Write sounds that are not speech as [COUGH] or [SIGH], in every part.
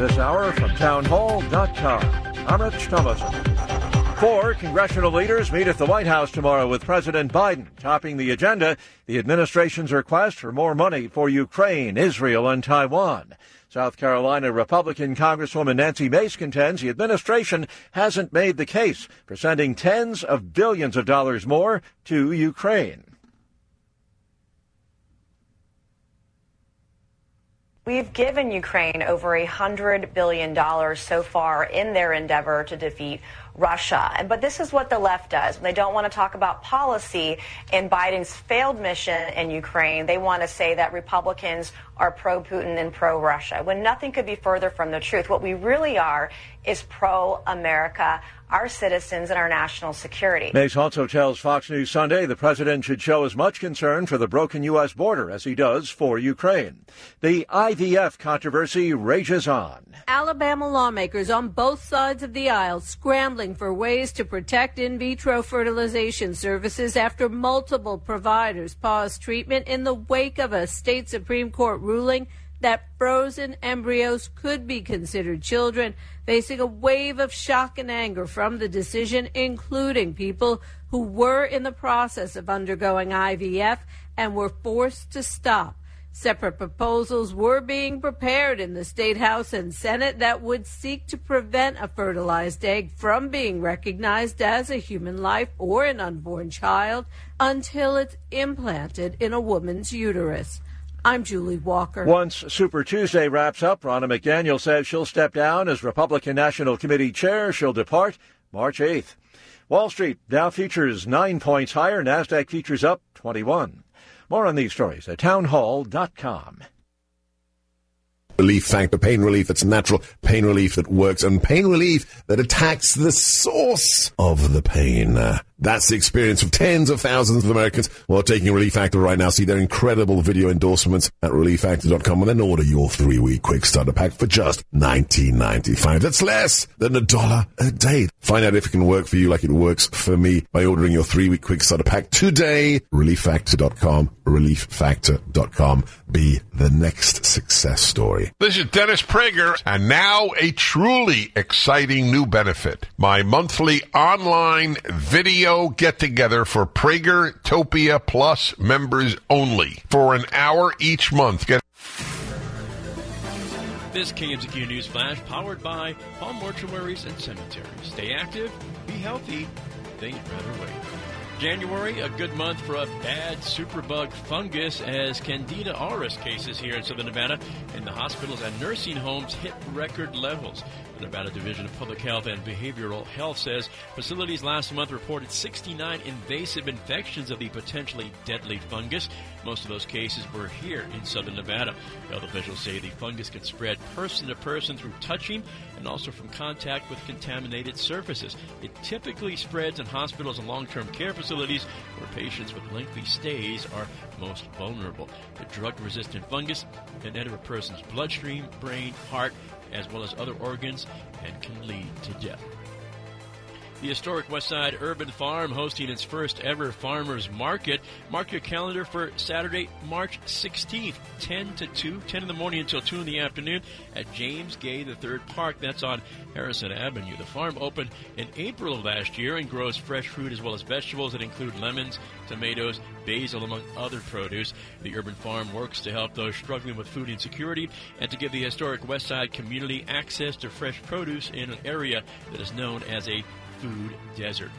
this hour from townhall.com. I'm Rich Thomason. Four congressional leaders meet at the White House tomorrow with President Biden. Topping the agenda, the administration's request for more money for Ukraine, Israel, and Taiwan. South Carolina Republican Congresswoman Nancy Mace contends the administration hasn't made the case for sending tens of billions of dollars more to Ukraine. We've given Ukraine over a $100 billion so far in their endeavor to defeat Russia. But this is what the left does. When they don't want to talk about policy in Biden's failed mission in Ukraine, they want to say that Republicans are pro Putin and pro Russia, when nothing could be further from the truth. What we really are is pro America our citizens and our national security. Mace also tells Fox News Sunday the president should show as much concern for the broken U.S. border as he does for Ukraine. The IVF controversy rages on. Alabama lawmakers on both sides of the aisle scrambling for ways to protect in vitro fertilization services after multiple providers paused treatment in the wake of a state Supreme Court ruling that frozen embryos could be considered children, facing a wave of shock and anger from the decision, including people who were in the process of undergoing IVF and were forced to stop. Separate proposals were being prepared in the State House and Senate that would seek to prevent a fertilized egg from being recognized as a human life or an unborn child until it's implanted in a woman's uterus. I'm Julie Walker. Once Super Tuesday wraps up, Ronna McDaniel says she'll step down as Republican National Committee chair. She'll depart March 8th. Wall Street Dow futures nine points higher. Nasdaq futures up 21. More on these stories at townhall.com relief factor, pain relief that's natural, pain relief that works, and pain relief that attacks the source of the pain. That's the experience of tens of thousands of Americans who are taking Relief Factor right now. See their incredible video endorsements at relieffactor.com and then order your three week quick starter pack for just $19.95. That's less than a dollar a day. Find out if it can work for you like it works for me by ordering your three week quick starter pack today. Relieffactor.com, relieffactor.com. Be the next success story. This is Dennis Prager and now a truly exciting new benefit. My monthly online video video get together for Prager Topia Plus members only for an hour each month. Get this KMZQ News Flash powered by Palm Mortuaries and Cemeteries. Stay active, be healthy, think rather wait. January, a good month for a bad superbug fungus as Candida auris cases here in southern Nevada in the hospitals and nursing homes hit record levels. The Nevada Division of Public Health and Behavioral Health says facilities last month reported 69 invasive infections of the potentially deadly fungus. Most of those cases were here in southern Nevada. Health officials say the fungus can spread person to person through touching and also from contact with contaminated surfaces. It typically spreads in hospitals and long term care facilities where patients with lengthy stays are most vulnerable. The drug resistant fungus can enter a person's bloodstream, brain, heart, as well as other organs and can lead to death. The historic Westside Urban Farm hosting its first ever farmers market. Mark your calendar for Saturday, March 16th, 10 to 2, 10 in the morning until 2 in the afternoon at James Gay III Park. That's on Harrison Avenue. The farm opened in April of last year and grows fresh fruit as well as vegetables that include lemons, tomatoes, basil, among other produce. The urban farm works to help those struggling with food insecurity and to give the historic Westside community access to fresh produce in an area that is known as a food desert.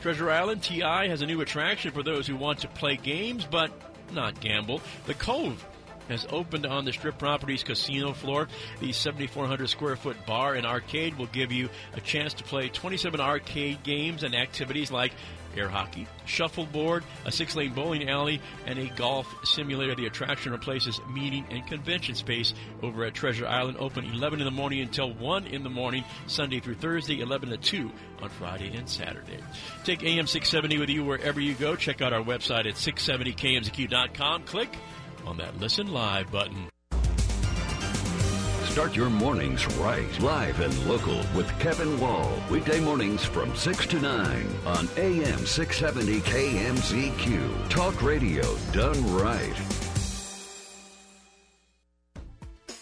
Treasure Island TI has a new attraction for those who want to play games but not gamble. The Cove has opened on the Strip Properties casino floor. The 7,400 square foot bar and arcade will give you a chance to play 27 arcade games and activities like air hockey, shuffleboard, a six lane bowling alley, and a golf simulator. The attraction replaces meeting and convention space over at Treasure Island, open 11 in the morning until 1 in the morning, Sunday through Thursday, 11 to 2 on Friday and Saturday. Take AM 670 with you wherever you go. Check out our website at 670kmzq.com. Click on that Listen Live button. Start your mornings right. Live and local with Kevin Wall. Weekday mornings from 6 to 9 on AM 670 KMZQ. Talk radio done right.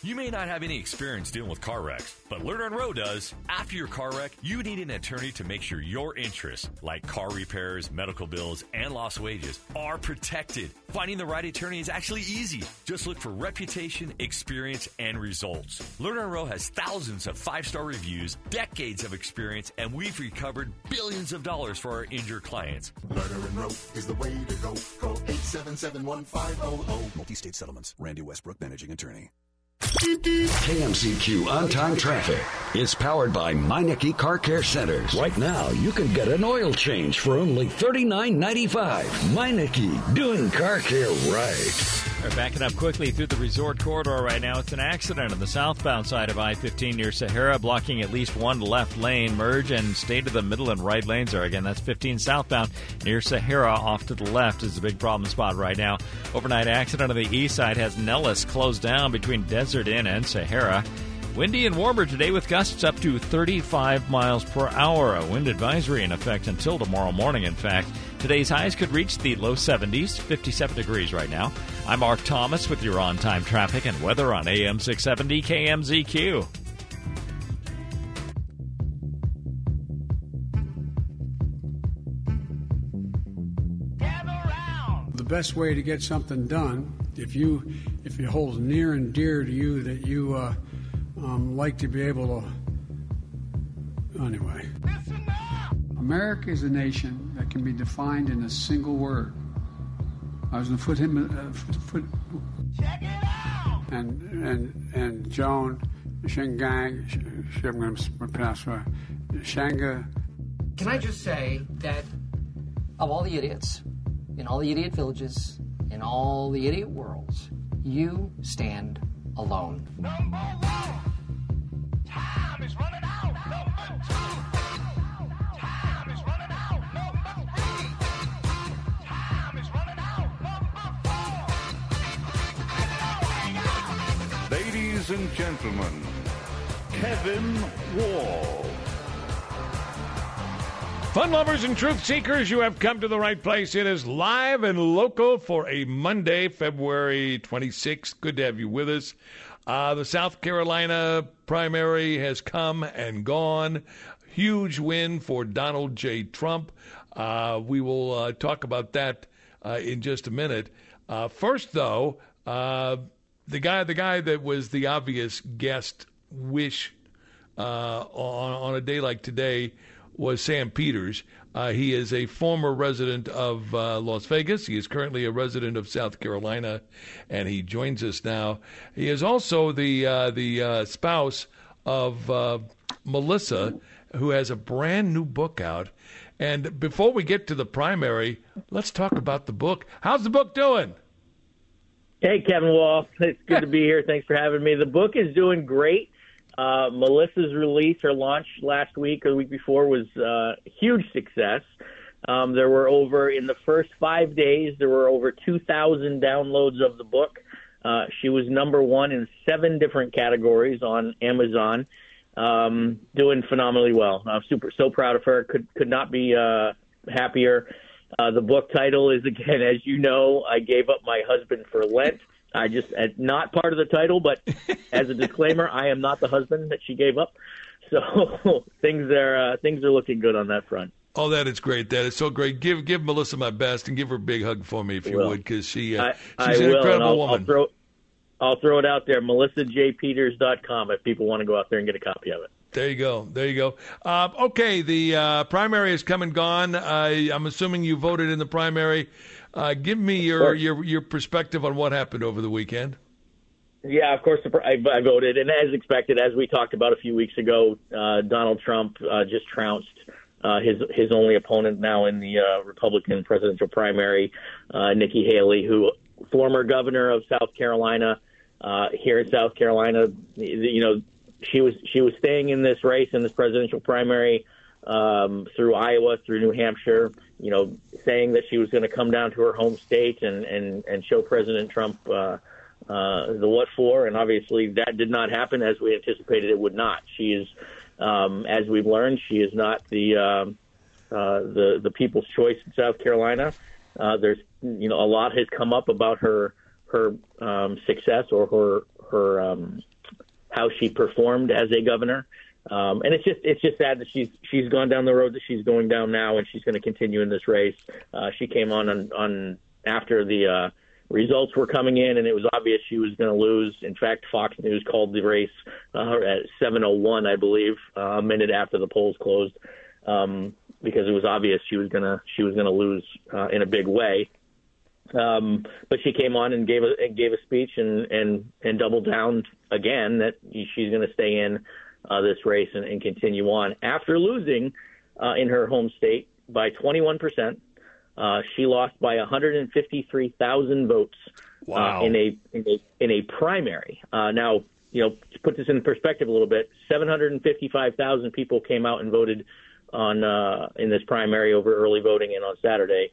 You may not have any experience dealing with car wrecks, but Lerner and Rowe does. After your car wreck, you need an attorney to make sure your interests, like car repairs, medical bills, and lost wages, are protected. Finding the right attorney is actually easy. Just look for reputation, experience, and results. Lerner and Rowe has thousands of five-star reviews, decades of experience, and we've recovered billions of dollars for our injured clients. Lerner and Rowe is the way to go. Call 877-1500. Multi-state settlements. Randy Westbrook, managing attorney. KMZQ on time traffic is powered by Meineke Car Care Centers. Right now, you can get an oil change for only $39.95. Meineke, doing car care right. We're backing up quickly through the resort corridor right now. It's an accident on the southbound side of I 15 near Sahara, blocking at least one left lane. Merge and stay to the middle and right lanes are again. That's 15 southbound near Sahara off to the left is the big problem spot right now. Overnight accident on the east side has Nellis closed down between Desert Inn and Sahara. Windy and warmer today with gusts up to 35 miles per hour. A wind advisory in effect until tomorrow morning, in fact. Today's highs could reach the low 70s, 57 degrees right now. I'm Mark Thomas with your on time traffic and weather on AM 670 KMZQ. The best way to get something done, if you if it holds near and dear to you that you uh, um, like to be able to. Anyway. America is a nation that can be defined in a single word. I was going to put him. Uh, foot, foot, Check it out! And, and, and Joan Shingang, I'm going to pronounce right, Shanga. Can I just say that of all the idiots, in all the idiot villages, in all the idiot worlds, you stand alone. Number one. Time is running out. Number two. And gentlemen, Kevin Wall. Fun lovers and truth seekers, you have come to the right place. It is live and local for a Monday, February 26th. Good to have you with us. Uh, the South Carolina primary has come and gone. Huge win for Donald J. Trump. Uh, we will uh, talk about that uh, in just a minute. Uh, first, though, uh, the guy, the guy that was the obvious guest wish on, on a day like today was Sam Peters. Uh, he is a former resident of uh, Las Vegas. He is currently a resident of South Carolina, and he joins us now. He is also the uh, the uh, spouse of uh, Melissa, who has a brand new book out. And before we get to the primary, let's talk about the book. How's the book doing? Hey, Kevin Wall. It's good to be here. Thanks for having me. The book is doing great. Uh, Melissa's release, her launch last week or the week before, was uh, huge success. Um, there were over in the first five days, there were over 2,000 downloads of the book. Uh, she was number one in seven different categories on Amazon, um, doing phenomenally well. I'm super so proud of her. Could could not be uh, happier. Uh, the book title is again, as you know, I gave up my husband for Lent. I just not part of the title, but as a disclaimer, I am not the husband that she gave up. So [LAUGHS] things are uh, things are looking good on that front. Oh, that is great. That is so great. Give give Melissa my best and give her a big hug for me if you would, because she uh, I, she's I an will, incredible I'll, woman. I'll throw, I'll throw it out there, melissajpeters.com if people want to go out there and get a copy of it. There you go. There you go. Uh, okay, the uh, primary has come and gone. I'm assuming you voted in the primary. Uh, give me your, your your perspective on what happened over the weekend. Yeah, of course, I, I voted, and as expected, as we talked about a few weeks ago, uh, Donald Trump uh, just trounced uh, his his only opponent now in the uh, Republican presidential primary, uh, Nikki Haley, who former governor of South Carolina. Uh, here in South Carolina, you know, she was she was staying in this race in this presidential primary um, through Iowa, through New Hampshire. You know, saying that she was going to come down to her home state and and and show President Trump uh, uh, the what for, and obviously that did not happen as we anticipated it would not. She is, um, as we've learned, she is not the um, uh, the the people's choice in South Carolina. Uh, there's you know a lot has come up about her her um, success or her her um, she performed as a governor. Um, and it's just it's just sad that she's she's gone down the road that she's going down now, and she's going to continue in this race. Uh, she came on on, on after the uh, results were coming in, and it was obvious she was going to lose. In fact, Fox News called the race uh, at 7:01, I believe, uh, a minute after the polls closed, um, because it was obvious she was going to she was going to lose uh, in a big way. Um, but she came on and gave a and gave a speech and and and doubled down again that she's going to stay in uh, this race and, and continue on after losing uh, in her home state by 21 percent. Uh, she lost by 153,000 votes wow. uh, in a in a in a primary. Uh, now, you know, to put this in perspective a little bit, 755,000 people came out and voted on uh, in this primary over early voting and on Saturday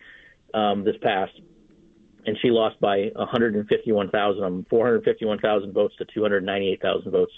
um, this past and she lost by 151,000, 451,000 votes to 298,000 votes.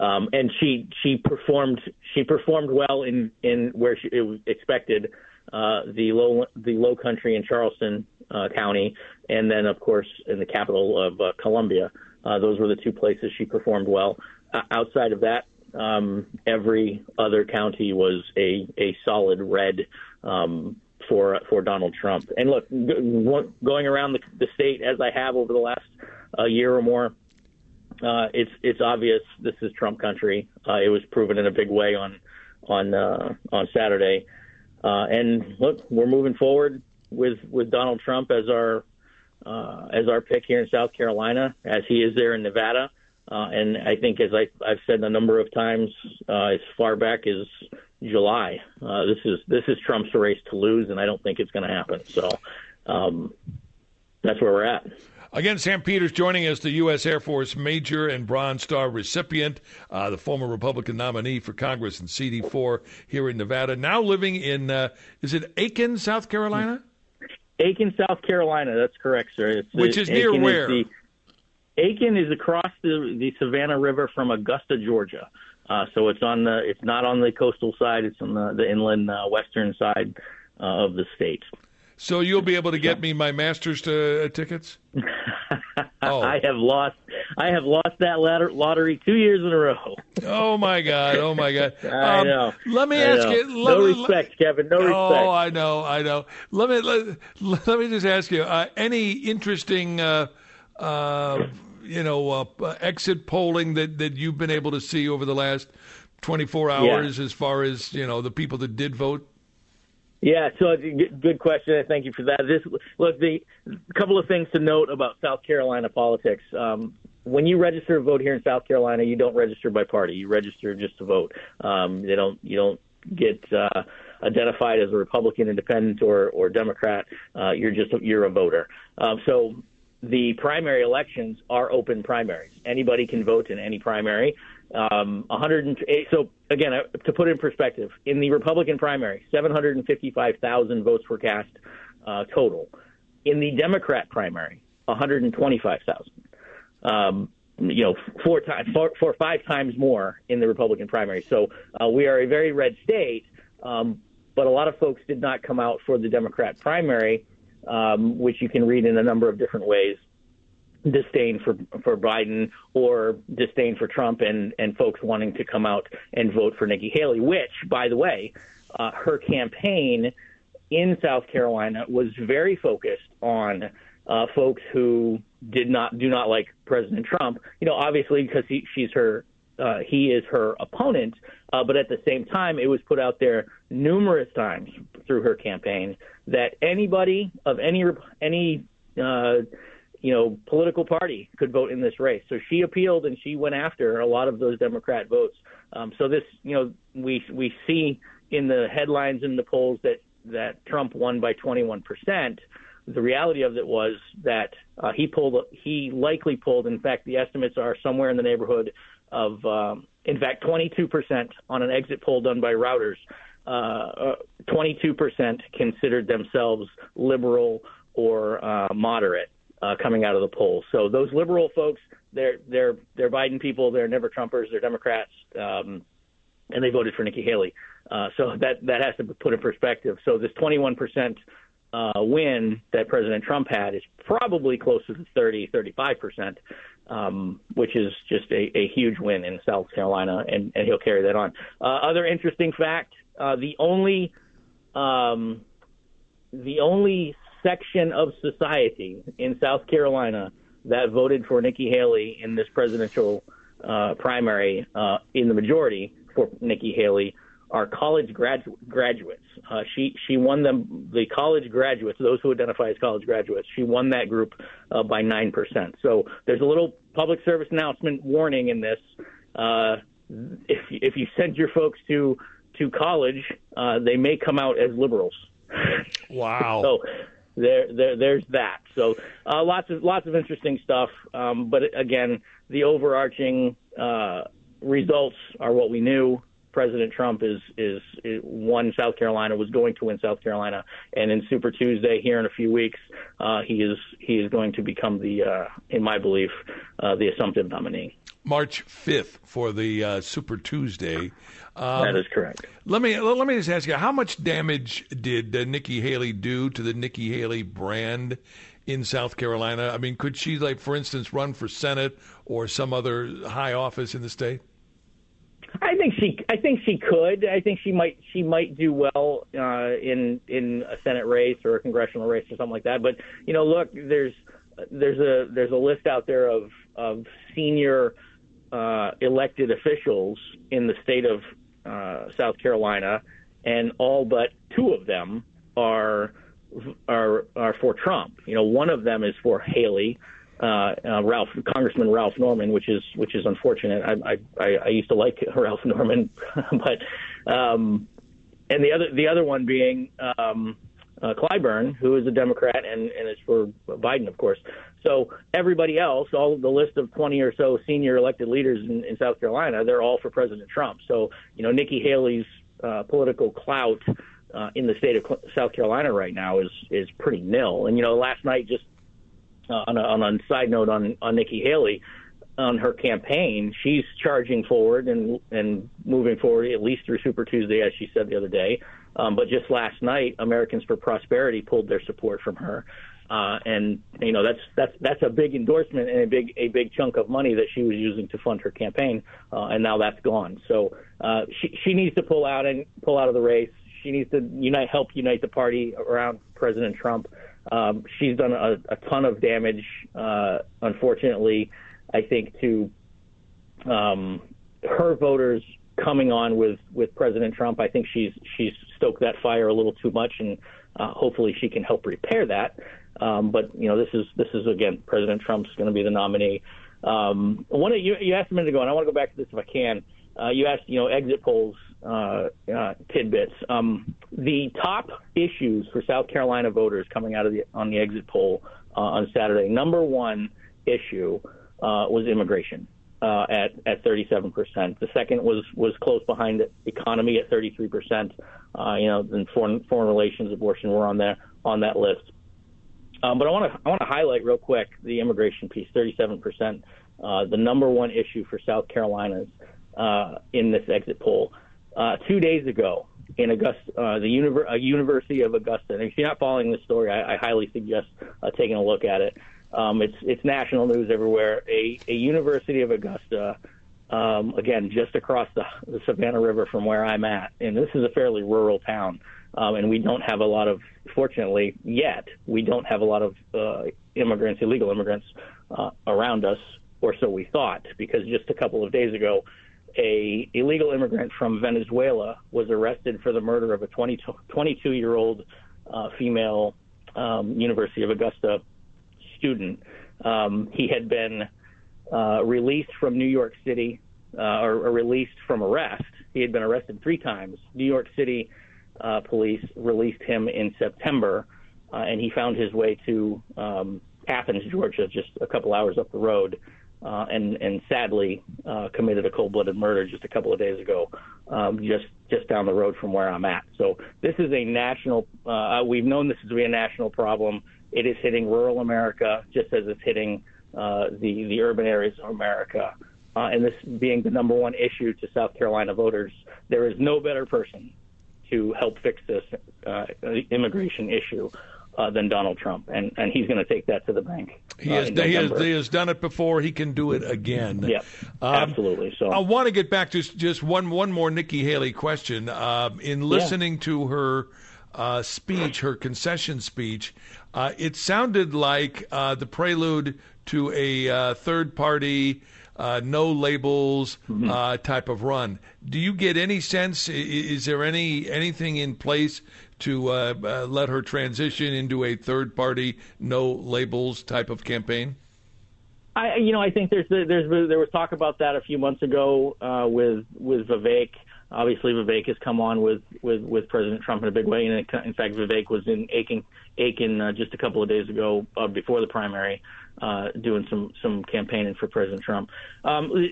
Um, and she she performed she performed well in in where she, it was expected, uh, the low the low country in Charleston uh, County, and then of course in the capital of uh, Columbia. Uh, those were the two places she performed well. Uh, outside of that, um, every other county was a a solid red. Um, for for Donald Trump. And look, going around the, the state as I have over the last uh, year or more, uh, it's it's obvious this is Trump country. Uh, it was proven in a big way on on uh, on Saturday. Uh, and look, we're moving forward with with Donald Trump as our uh, as our pick here in South Carolina, as he is there in Nevada. And I think, as I, I've said a number of times, as far back as July, uh, this is this is Trump's race to lose, and I don't think it's going to happen. So um, that's where we're at. Again, Sam Peters joining us, the U.S. Air Force Major and Bronze Star recipient, uh, the former Republican nominee for Congress in CD4 here in Nevada, now living in, uh, is it Aiken, South Carolina? Aiken, South Carolina. That's correct, sir. It's, Which is near Aiken where? Is the, Aiken is across the, the Savannah River from Augusta, Georgia. Uh, so it's on the it's not on the coastal side. It's on the, the inland uh, western side uh, of the state. So you'll be able to get me my Masters to, uh, tickets. oh. [LAUGHS] I have lost. I have lost that lottery two years in a row. oh my god! Oh my god! [LAUGHS] I Um, know. Let me I ask know. you. no let- respect, Kevin. No respect. Oh, I know, I know. Let me let, let me just ask you: uh, any interesting, uh, uh, you know, uh, exit polling that that you've been able to see over the last twenty four hours, as far as you know, the people that did vote? Yeah, so a good- question. Thank you for that. This look the a couple of things to note about South Carolina politics. Um, when you register to vote here in South Carolina, you don't register by party. You register just to vote. Um, they don't you don't get uh, identified as a Republican, Independent, or or Democrat. Uh, you're just you're a voter. Um, so the primary elections are open primaries. Anybody can vote in any primary. Um, 108. So again, uh, to put in perspective, in the Republican primary, 755,000 votes were cast uh, total. In the Democrat primary, 125,000. Um, you know, four times, four, four, five times more in the Republican primary. So uh, we are a very red state, um, but a lot of folks did not come out for the Democrat primary, um, which you can read in a number of different ways disdain for for Biden or disdain for Trump and and folks wanting to come out and vote for Nikki Haley, which, by the way, uh, her campaign in South Carolina was very focused on uh, folks who did not do not like President Trump. You know, obviously because he, she's her. Uh, he is her opponent, uh, but at the same time, it was put out there numerous times through her campaign that anybody of any any uh, you know, political party could vote in this race. So she appealed and she went after a lot of those Democrat votes. Um, so this, you know, we we see in the headlines in the polls that that Trump won by 21 percent. The reality of it was that uh, he pulled, he likely pulled. In fact, the estimates are somewhere in the neighborhood of, um, in fact, 22 percent on an exit poll done by Reuters. Uh, 22 percent considered themselves liberal or uh, moderate uh, coming out of the polls. So those liberal folks, they're they're they're Biden people. They're never Trumpers. They're Democrats, um, and they voted for Nikki Haley. Uh, so that that has to be put in perspective. So this 21 percent uh, win that President Trump had is probably closer to 30, 35 percent um, which is just a, a huge win in South Carolina, and, and he'll carry that on. Uh, other interesting fact: uh, the only um, the only section of society in South Carolina that voted for Nikki Haley in this presidential uh, primary uh, in the majority for Nikki Haley are college gradu- graduates. Uh, she she won them the college graduates, those who identify as college graduates. She won that group uh, by nine percent. So there's a little public service announcement warning in this. Uh, if if you send your folks to to college, uh, they may come out as liberals. [LAUGHS] Wow. so there, there, there's that. So uh, lots of lots of interesting stuff. Um, but again, the overarching uh, results are what we knew. President Trump is, is is won South Carolina, was going to win South Carolina, and in Super Tuesday here in a few weeks, uh, he is he is going to become the, uh, in my belief, uh, the assumptive nominee. March 5th for the uh, Super Tuesday. Um, that is correct. Let me let me just ask you, how much damage did uh, Nikki Haley do to the Nikki Haley brand in South Carolina? I mean, could she, like, for instance, run for Senate or some other high office in the state? I think she. I think she could. I think she might. She might do well uh, in in a Senate race or a congressional race or something like that. But you know, look, there's there's a there's a list out there of of senior uh, elected officials in the state of uh, South Carolina, and all but two of them are are are for Trump. You know, one of them is for Haley, uh, uh, Ralph Congressman Ralph Norman, which is which is unfortunate. I I, I used to like [LAUGHS] Ralph Norman, [LAUGHS] but um, and the other the other one being um, uh, Clyburn, who is a Democrat and and is for Biden, of course. So everybody else, all the list of 20 or so senior elected leaders in, in South Carolina, they're all for President Trump. So you know Nikki Haley's uh, political clout. Uh, in the state of South Carolina right now is is pretty nil. And you know, last night just uh, on, a, on a side note on, on Nikki Haley, on her campaign, she's charging forward and and moving forward at least through Super Tuesday, as she said the other day. Um, but just last night, Americans for Prosperity pulled their support from her, uh, and you know that's that's that's a big endorsement and a big a big chunk of money that she was using to fund her campaign, uh, and now that's gone. So uh, she she needs to pull out and pull out of the race. She needs to unite, help unite the party around President Trump. Um, she's done a, a ton of damage, uh, unfortunately, I think, to um, her voters coming on with, with President Trump. I think she's she's stoked that fire a little too much, and uh, hopefully she can help repair that. Um, but you know, this is this is again, President Trump's going to be the nominee. Um, one you, you asked a minute ago, and I want to go back to this if I can. Uh, you asked, you know, exit polls uh, uh, tidbits. Um, the top issues for South Carolina voters coming out of the on the exit poll uh, on Saturday. Number one issue uh, was immigration uh, at at 37 percent. The second was was close behind the economy at 33 percent. Uh, you know, and foreign foreign relations, abortion were on there on that list. Um, but I want to I want to highlight real quick the immigration piece, 37 percent. Uh, the number one issue for South Carolina's uh, in this exit poll uh, two days ago in Augusta, uh, the Univer- uh, University of Augusta. And if you're not following this story, I, I highly suggest uh, taking a look at it. Um, it's it's national news everywhere. A, a University of Augusta, um, again, just across the, the Savannah River from where I'm at, and this is a fairly rural town, um, and we don't have a lot of, fortunately, yet we don't have a lot of uh, immigrants, illegal immigrants, uh, around us, or so we thought, because just a couple of days ago, a illegal immigrant from Venezuela was arrested for the murder of a 22 year old uh, female um, University of Augusta student. Um, he had been uh, released from New York City uh, or, or, released from arrest. He had been arrested three times. New York City uh, police released him in September, uh, and he found his way to um, Athens, Georgia, just a couple hours up the road uh, and and sadly uh, committed a cold-blooded murder just a couple of days ago, um, just just down the road from where I'm at. So this is a national. We've known this to be a national problem. It is hitting rural America just as it's hitting uh, the the urban areas of America. Uh, and this being the number one issue to South Carolina voters, there is no better person to help fix this uh, immigration issue uh, than Donald Trump, and and he's going to take that to the bank. He uh, has, in he, has, he has done it before. He can do it again. Yeah, Um, absolutely. So I want to get back to just one one more Nikki Haley question. Um, in listening to her uh, speech, her concession speech, uh, it sounded like uh, the prelude to a uh, third party. Uh, no labels Mm-hmm. uh, type of run. Do you get any sense? Is there any anything in place to uh, uh, let her transition into a third party no labels type of campaign? I, you know, I think there's there's there was talk about that a few months ago uh, with with Vivek. Obviously, Vivek has come on with with with President Trump in a big way, and in fact, Vivek was in Aiken Aiken uh, just a couple of days ago uh, before the primary, uh, doing some some campaigning for President Trump. Um,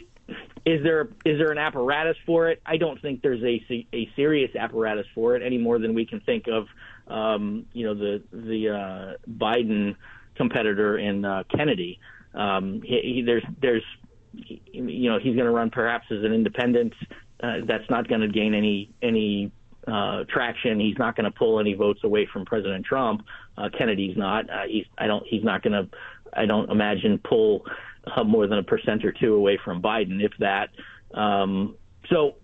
is there is there an apparatus for it? I don't think there's a a serious apparatus for it any more than we can think of. Um, you know, the the uh, Biden competitor in uh, Kennedy. Um, he, he, there's there's you know he's going to run perhaps as an independent. Uh, that's not going to gain any any uh, traction. He's not going to pull any votes away from President Trump. Uh, Kennedy's not. Uh, he's I don't. He's not going to. I don't imagine pull uh, more than a percent or two away from Biden, if that. Um, so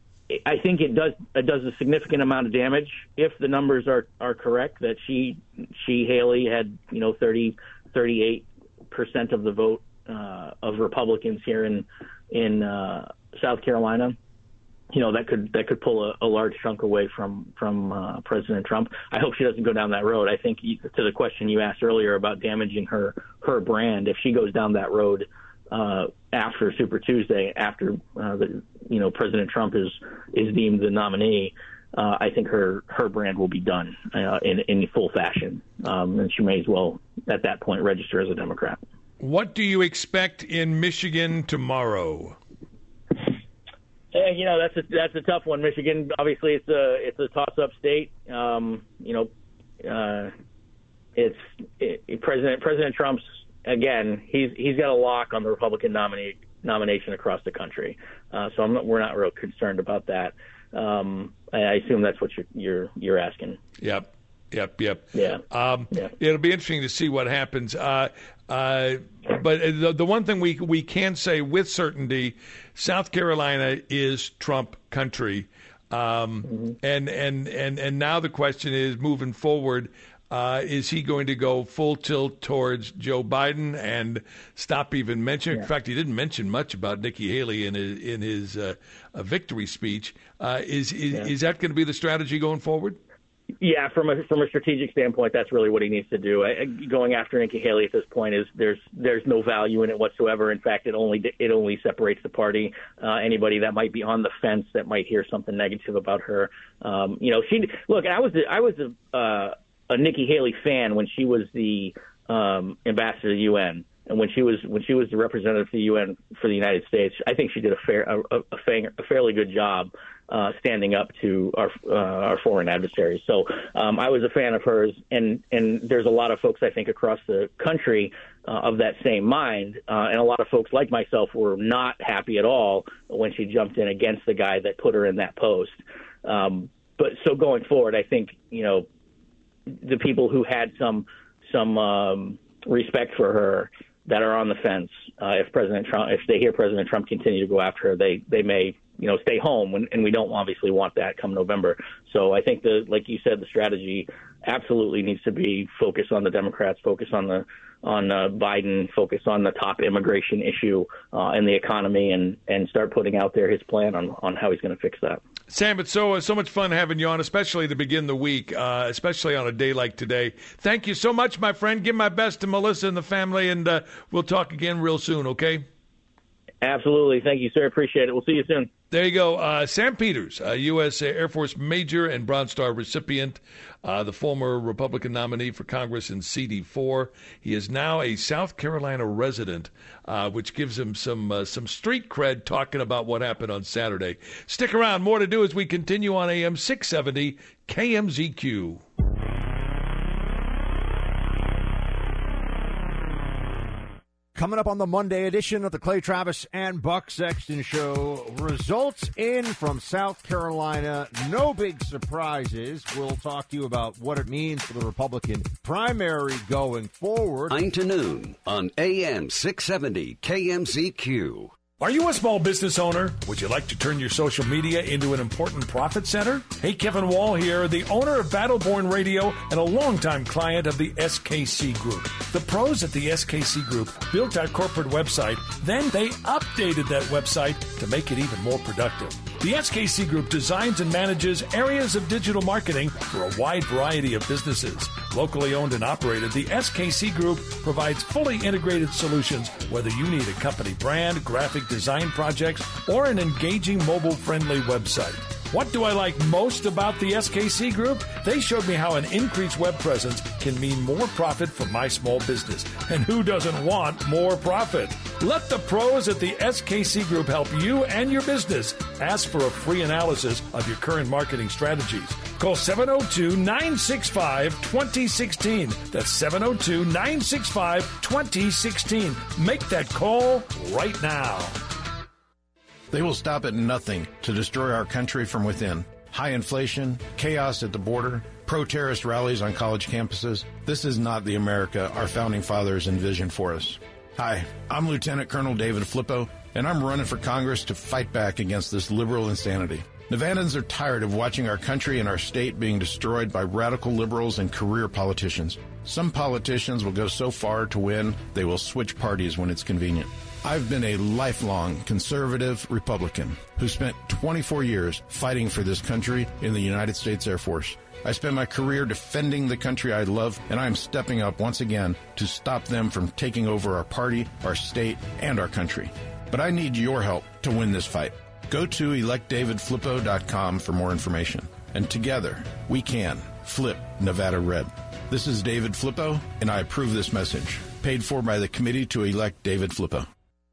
I think it does it does a significant amount of damage if the numbers are are correct that she she Haley had you know 30 38 percent of the vote uh, of Republicans here in in uh, South Carolina. You know that could that could pull a, a large chunk away from from uh, President Trump. I hope she doesn't go down that road. I think to the question you asked earlier about damaging her her brand, if she goes down that road uh, after Super Tuesday, after uh, the, you know President Trump is is deemed the nominee, uh, I think her her brand will be done uh, in in full fashion, um, and she may as well at that point register as a Democrat. What do you expect in Michigan tomorrow? You know that's a that's a tough one. Michigan, obviously, it's a it's a toss up state. Um, you know, uh, it's it, President President Trump's again. He's he's got a lock on the Republican nominee nomination across the country. Uh, so not, we're not real concerned about that. Um, I, I assume that's what you're you're you're asking. Yep. Yep, yep. Yeah. Um, It'll be interesting to see what happens. Uh, uh, but the, the one thing we we can say with certainty, South Carolina is Trump country, um, and and and and now the question is moving forward. Uh, is he going to go full tilt towards Joe Biden and stop even mentioning? In fact, he didn't mention much about Nikki Haley in his in his uh, uh, victory speech. Uh, is is, Yeah. is that going to be the strategy going forward? Yeah, from a from a strategic standpoint, that's really what he needs to do. I, going after Nikki Haley at this point is there's there's no value in it whatsoever. In fact, it only it only separates the party. Uh, anybody that might be on the fence that might hear something negative about her, um, you know, she look. I was I was a uh, a Nikki Haley fan when she was the um, ambassador to the UN. And when she was when she was the representative for the UN for the United States, I think she did a fair a, a a fairly good job uh, standing up to our uh, our foreign adversaries. So um, I was a fan of hers, and and there's a lot of folks I think across the country uh, of that same mind, uh, and a lot of folks like myself were not happy at all when she jumped in against the guy that put her in that post. Um, but so going forward, I think you know the people who had some some um, respect for her that are on the fence. Uh, if President Trump, if they hear President Trump continue to go after her, they they may you know stay home, when, and we don't obviously want that come November. So I think the like you said, the strategy absolutely needs to be focus on the Democrats, focus on the on uh, Biden, focus on the top immigration issue uh, and the economy, and and start putting out there his plan on on how he's going to fix that. Sam, it's so so much fun having you on, especially to begin the week, uh, especially on a day like today. Thank you so much, my friend. Give my best to Melissa and the family, and uh, we'll talk again real soon. Okay. Absolutely, thank you, sir. Appreciate it. We'll see you soon. There you go. Uh, Sam Peters, uh, U.S. Air Force Major and Bronze Star recipient, uh, the former Republican nominee for Congress in CD4. He is now a South Carolina resident, uh, which gives him some uh, some street cred talking about what happened on Saturday. Stick around. More to do as we continue on AM 670 KMZQ. Coming up on the Monday edition of the Clay Travis and Buck Sexton Show, results in from South Carolina. No big surprises. We'll talk to you about what it means for the Republican primary going forward. 9 to noon on AM 670 KMZQ. Are you a small business owner? Would you like to turn your social media into an important profit center? Hey, Kevin Wall here, the owner of Battleborn Radio and a longtime client of the SKC Group. The pros at the SKC Group built our corporate website, then they updated that website to make it even more productive. The SKC Group designs and manages areas of digital marketing for a wide variety of businesses. Locally owned and operated, the SKC Group provides fully integrated solutions whether you need a company brand, graphic design projects, or an engaging mobile friendly website. What do I like most about the SKC Group? They showed me how an increased web presence can mean more profit for my small business. And who doesn't want more profit? Let the pros at the SKC Group help you and your business. Ask for a free analysis of your current marketing strategies. Call 702 965 2016. That's 702 965 2016. Make that call right now. They will stop at nothing to destroy our country from within. High inflation, chaos at the border, pro terrorist rallies on college campuses. This is not the America our founding fathers envisioned for us. Hi, I'm Lieutenant Colonel David Flippo, and I'm running for Congress to fight back against this liberal insanity. Nevadans are tired of watching our country and our state being destroyed by radical liberals and career politicians. Some politicians will go so far to win, they will switch parties when it's convenient. I've been a lifelong conservative Republican who spent 24 years fighting for this country in the United States Air Force. I spent my career defending the country I love, and I am stepping up once again to stop them from taking over our party, our state, and our country. But I need your help to win this fight. Go to electdavidflippo.com for more information. And together, we can flip Nevada red. This is David Flippo, and I approve this message. Paid for by the committee to elect David Flippo.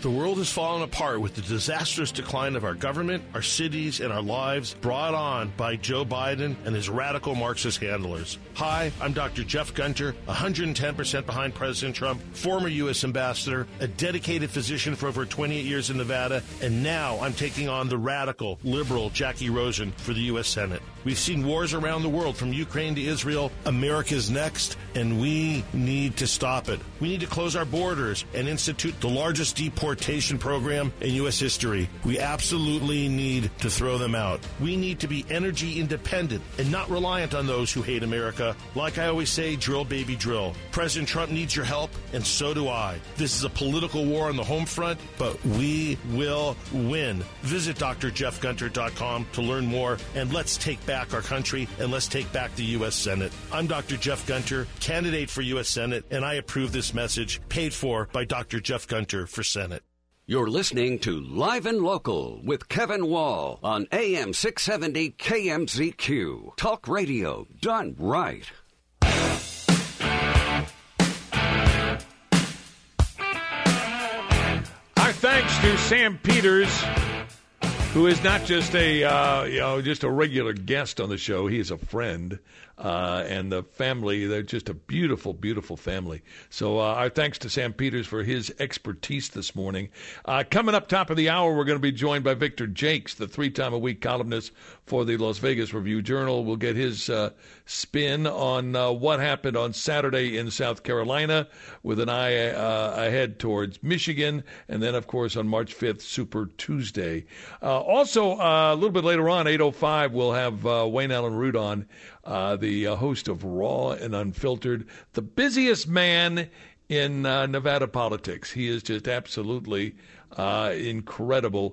The world has fallen apart with the disastrous decline of our government, our cities, and our lives brought on by Joe Biden and his radical Marxist handlers. Hi, I'm Dr. Jeff Gunter, 110% behind President Trump, former U.S. ambassador, a dedicated physician for over 28 years in Nevada, and now I'm taking on the radical, liberal Jackie Rosen for the U.S. Senate. We've seen wars around the world from Ukraine to Israel. America's next, and we need to stop it. We need to close our borders and institute the largest deportation program in U.S. history. We absolutely need to throw them out. We need to be energy independent and not reliant on those who hate America. Like I always say, drill, baby, drill. President Trump needs your help, and so do I. This is a political war on the home front, but we will win. Visit drjeffgunter.com to learn more, and let's take back our country and let's take back the U.S. Senate. I'm Dr. Jeff Gunter, candidate for U.S. Senate, and I approve this message paid for by Dr. Jeff Gunter for Senate. You're listening to Live and Local with Kevin Wall on AM 670 KMZQ. Talk radio done right. Our thanks to Sam Peters, who is not just a uh, you know just a regular guest on the show. He is a friend. Uh, and the family. They're just a beautiful, beautiful family. So uh, our thanks to Sam Peters for his expertise this morning. Uh, coming up top of the hour, we're going to be joined by Victor Joecks, the three-time a week columnist for the Las Vegas Review Journal. We'll get his uh, spin on uh, what happened on Saturday in South Carolina, with an eye uh, ahead towards Michigan, and then of course on March 5th, Super Tuesday. also, a little bit later on, 8:05, we'll have Wayne Allyn Root on uh, the uh, host of Raw and Unfiltered, the busiest man in uh, Nevada politics. He is just absolutely uh, incredible.